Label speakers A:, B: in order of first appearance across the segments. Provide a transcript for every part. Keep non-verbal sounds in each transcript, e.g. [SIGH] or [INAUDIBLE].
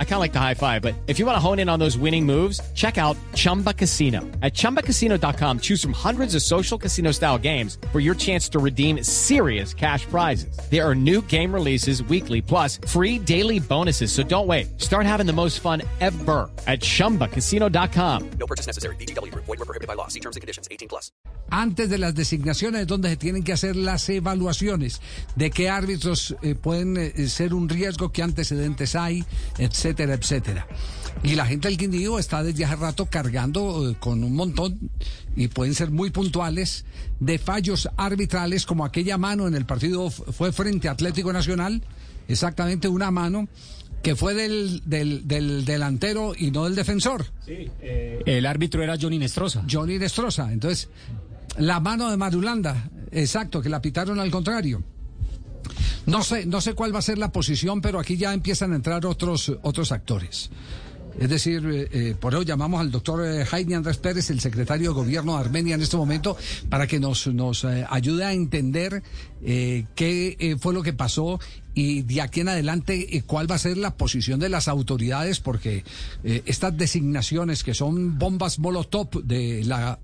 A: I kind of like the high five, but if you want to hone in on those winning moves, check out Chumba Casino. At ChumbaCasino.com, choose from hundreds of social casino style games for your chance to redeem serious cash prizes. There are new game releases weekly, plus free daily bonuses. So don't wait. Start having the most fun ever at ChumbaCasino.com.
B: No purchase necessary. BGW. Void were prohibited by law. See terms and conditions. 18 plus.
C: Antes de las designaciones, donde se tienen que hacer las evaluaciones de qué árbitros eh, pueden eh, ser un riesgo, qué antecedentes hay, etcétera, etcétera. Y la gente del Quindío está desde hace rato cargando eh, con un montón, y pueden ser muy puntuales, de fallos arbitrales, como aquella mano en el partido fue frente a Atlético Nacional, exactamente una mano que fue del, del, del, delantero y no del defensor.
D: Sí, eh, el árbitro era Johnny Nestroza.
C: Johnny Nestroza. Entonces, la mano de Marulanda, exacto, que la pitaron al contrario. No sé, no sé cuál va a ser la posición, pero aquí ya empiezan a entrar otros, otros actores. Es decir, eh, eh, por eso llamamos al doctor eh, Jaime Andrés Pérez, el secretario de Gobierno de Armenia en este momento, para que nos, nos ayude a entender qué fue lo que pasó y de aquí en adelante cuál va a ser la posición de las autoridades, porque estas designaciones que son bombas molotov de la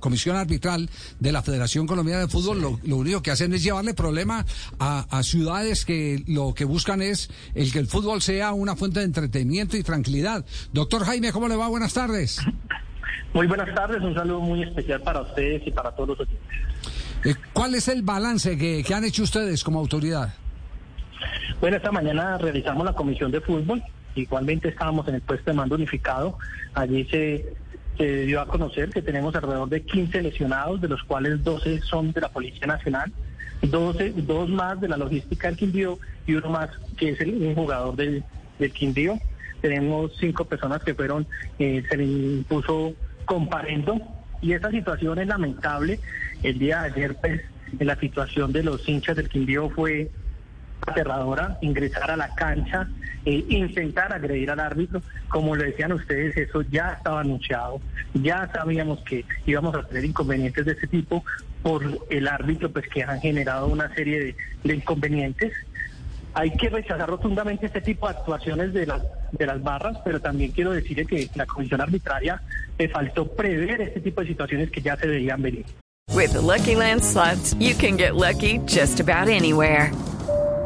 C: Comisión Arbitral de la Federación Colombiana de Fútbol, lo, único que hacen es llevarle problema a, a ciudades que lo que buscan es el que el fútbol sea una fuente de entretenimiento y tranquilidad. Doctor Jaime, ¿cómo le va? Buenas tardes.
E: Muy buenas tardes, un saludo muy especial para ustedes y para todos los oyentes.
C: Eh, ¿Cuál es el balance que, han hecho ustedes como autoridad?
E: Bueno, esta mañana realizamos la comisión de fútbol, igualmente estábamos en el puesto de mando unificado, allí se, dio a conocer que tenemos alrededor de 15 lesionados, de los cuales 12 son de la Policía Nacional, 12, dos más de la logística del Quindío y uno más que es el, un jugador del, del Quindío tenemos cinco personas que fueron, eh, se les impuso comparendo y esa situación es lamentable. El día de ayer, pues, la situación de los hinchas del Quindío fue aterradora, ingresar a la cancha, e intentar agredir al árbitro. Como le decían ustedes, eso ya estaba anunciado, ya sabíamos que íbamos a tener inconvenientes de ese tipo por el árbitro, pues que han generado una serie de inconvenientes hay que rechazar rotundamente este tipo de actuaciones de las de las barras, pero también quiero decirle que la comisión arbitraria le faltó prever este tipo de situaciones que ya se debían venir.
F: With the Lucky Land slots, you can get lucky just about anywhere.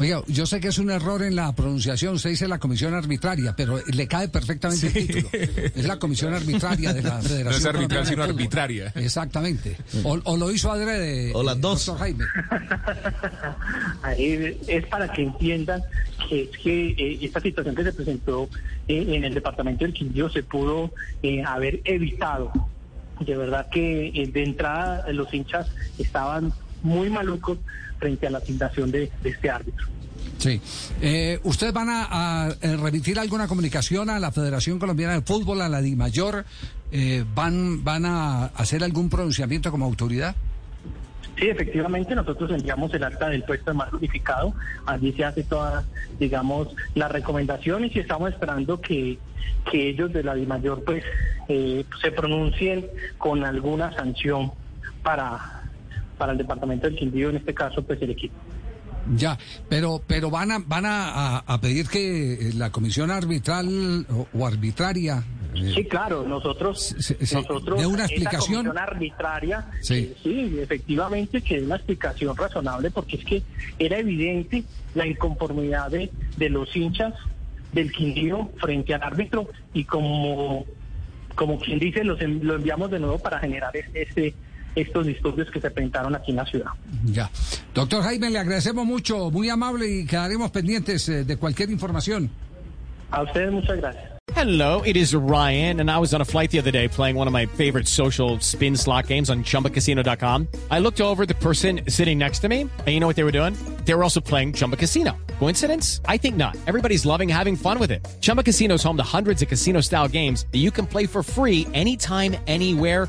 C: Oiga, yo sé que es un error en la pronunciación, se dice la comisión arbitraria, pero le cae perfectamente el título. Es la comisión arbitraria de la Federación.
D: No es arbitral, sino arbitraria.
C: Exactamente. O, lo hizo adrede.
D: O las dos.
C: Jaime. [LAUGHS]
E: es para que entiendan que, que eh, esta situación que se presentó eh, en el departamento del Quindío se pudo eh, haber evitado. De verdad que de entrada los hinchas estaban muy malucos frente a la asignación de, este árbitro.
C: Sí. Eh, ¿Ustedes van a, remitir alguna comunicación a la Federación Colombiana de Fútbol, a la DIMAYOR? Eh, ¿van, ¿Van a hacer algún pronunciamiento como autoridad?
E: Sí, efectivamente, nosotros enviamos el acta del puesto de más unificado. Allí se hace toda, digamos, las recomendaciones y estamos esperando que, que ellos de la DIMAYOR pues eh, se pronuncien con alguna sanción para para el departamento del Quindío, en este caso, pues el equipo.
C: Ya, pero pero van a van a, pedir que eh, la comisión arbitral o, arbitraria
E: eh, Sí, claro, nosotros, nosotros
C: de una explicación
E: comisión arbitraria, sí. sí, efectivamente que es una explicación razonable porque es que era evidente la inconformidad de, de los hinchas del Quindío frente al árbitro y como como quien dice los, lo enviamos de nuevo para generar este estos disturbios que se presentaron aquí en la ciudad.
C: Ya. Doctor Jaime, le agradecemos mucho, muy amable y quedaremos pendientes eh, de cualquier información.
E: A ustedes muchas gracias.
A: Hello, it is Ryan, and I was on a flight the other day playing one of my favorite social spin slot games on chumbacasino.com. I looked over the person sitting next to me, and you know what they were doing? They were also playing Chumba Casino. Coincidence? I think not. Everybody's loving having fun with it. Chumba Casino is home to hundreds of casino style games that you can play for free anytime, anywhere,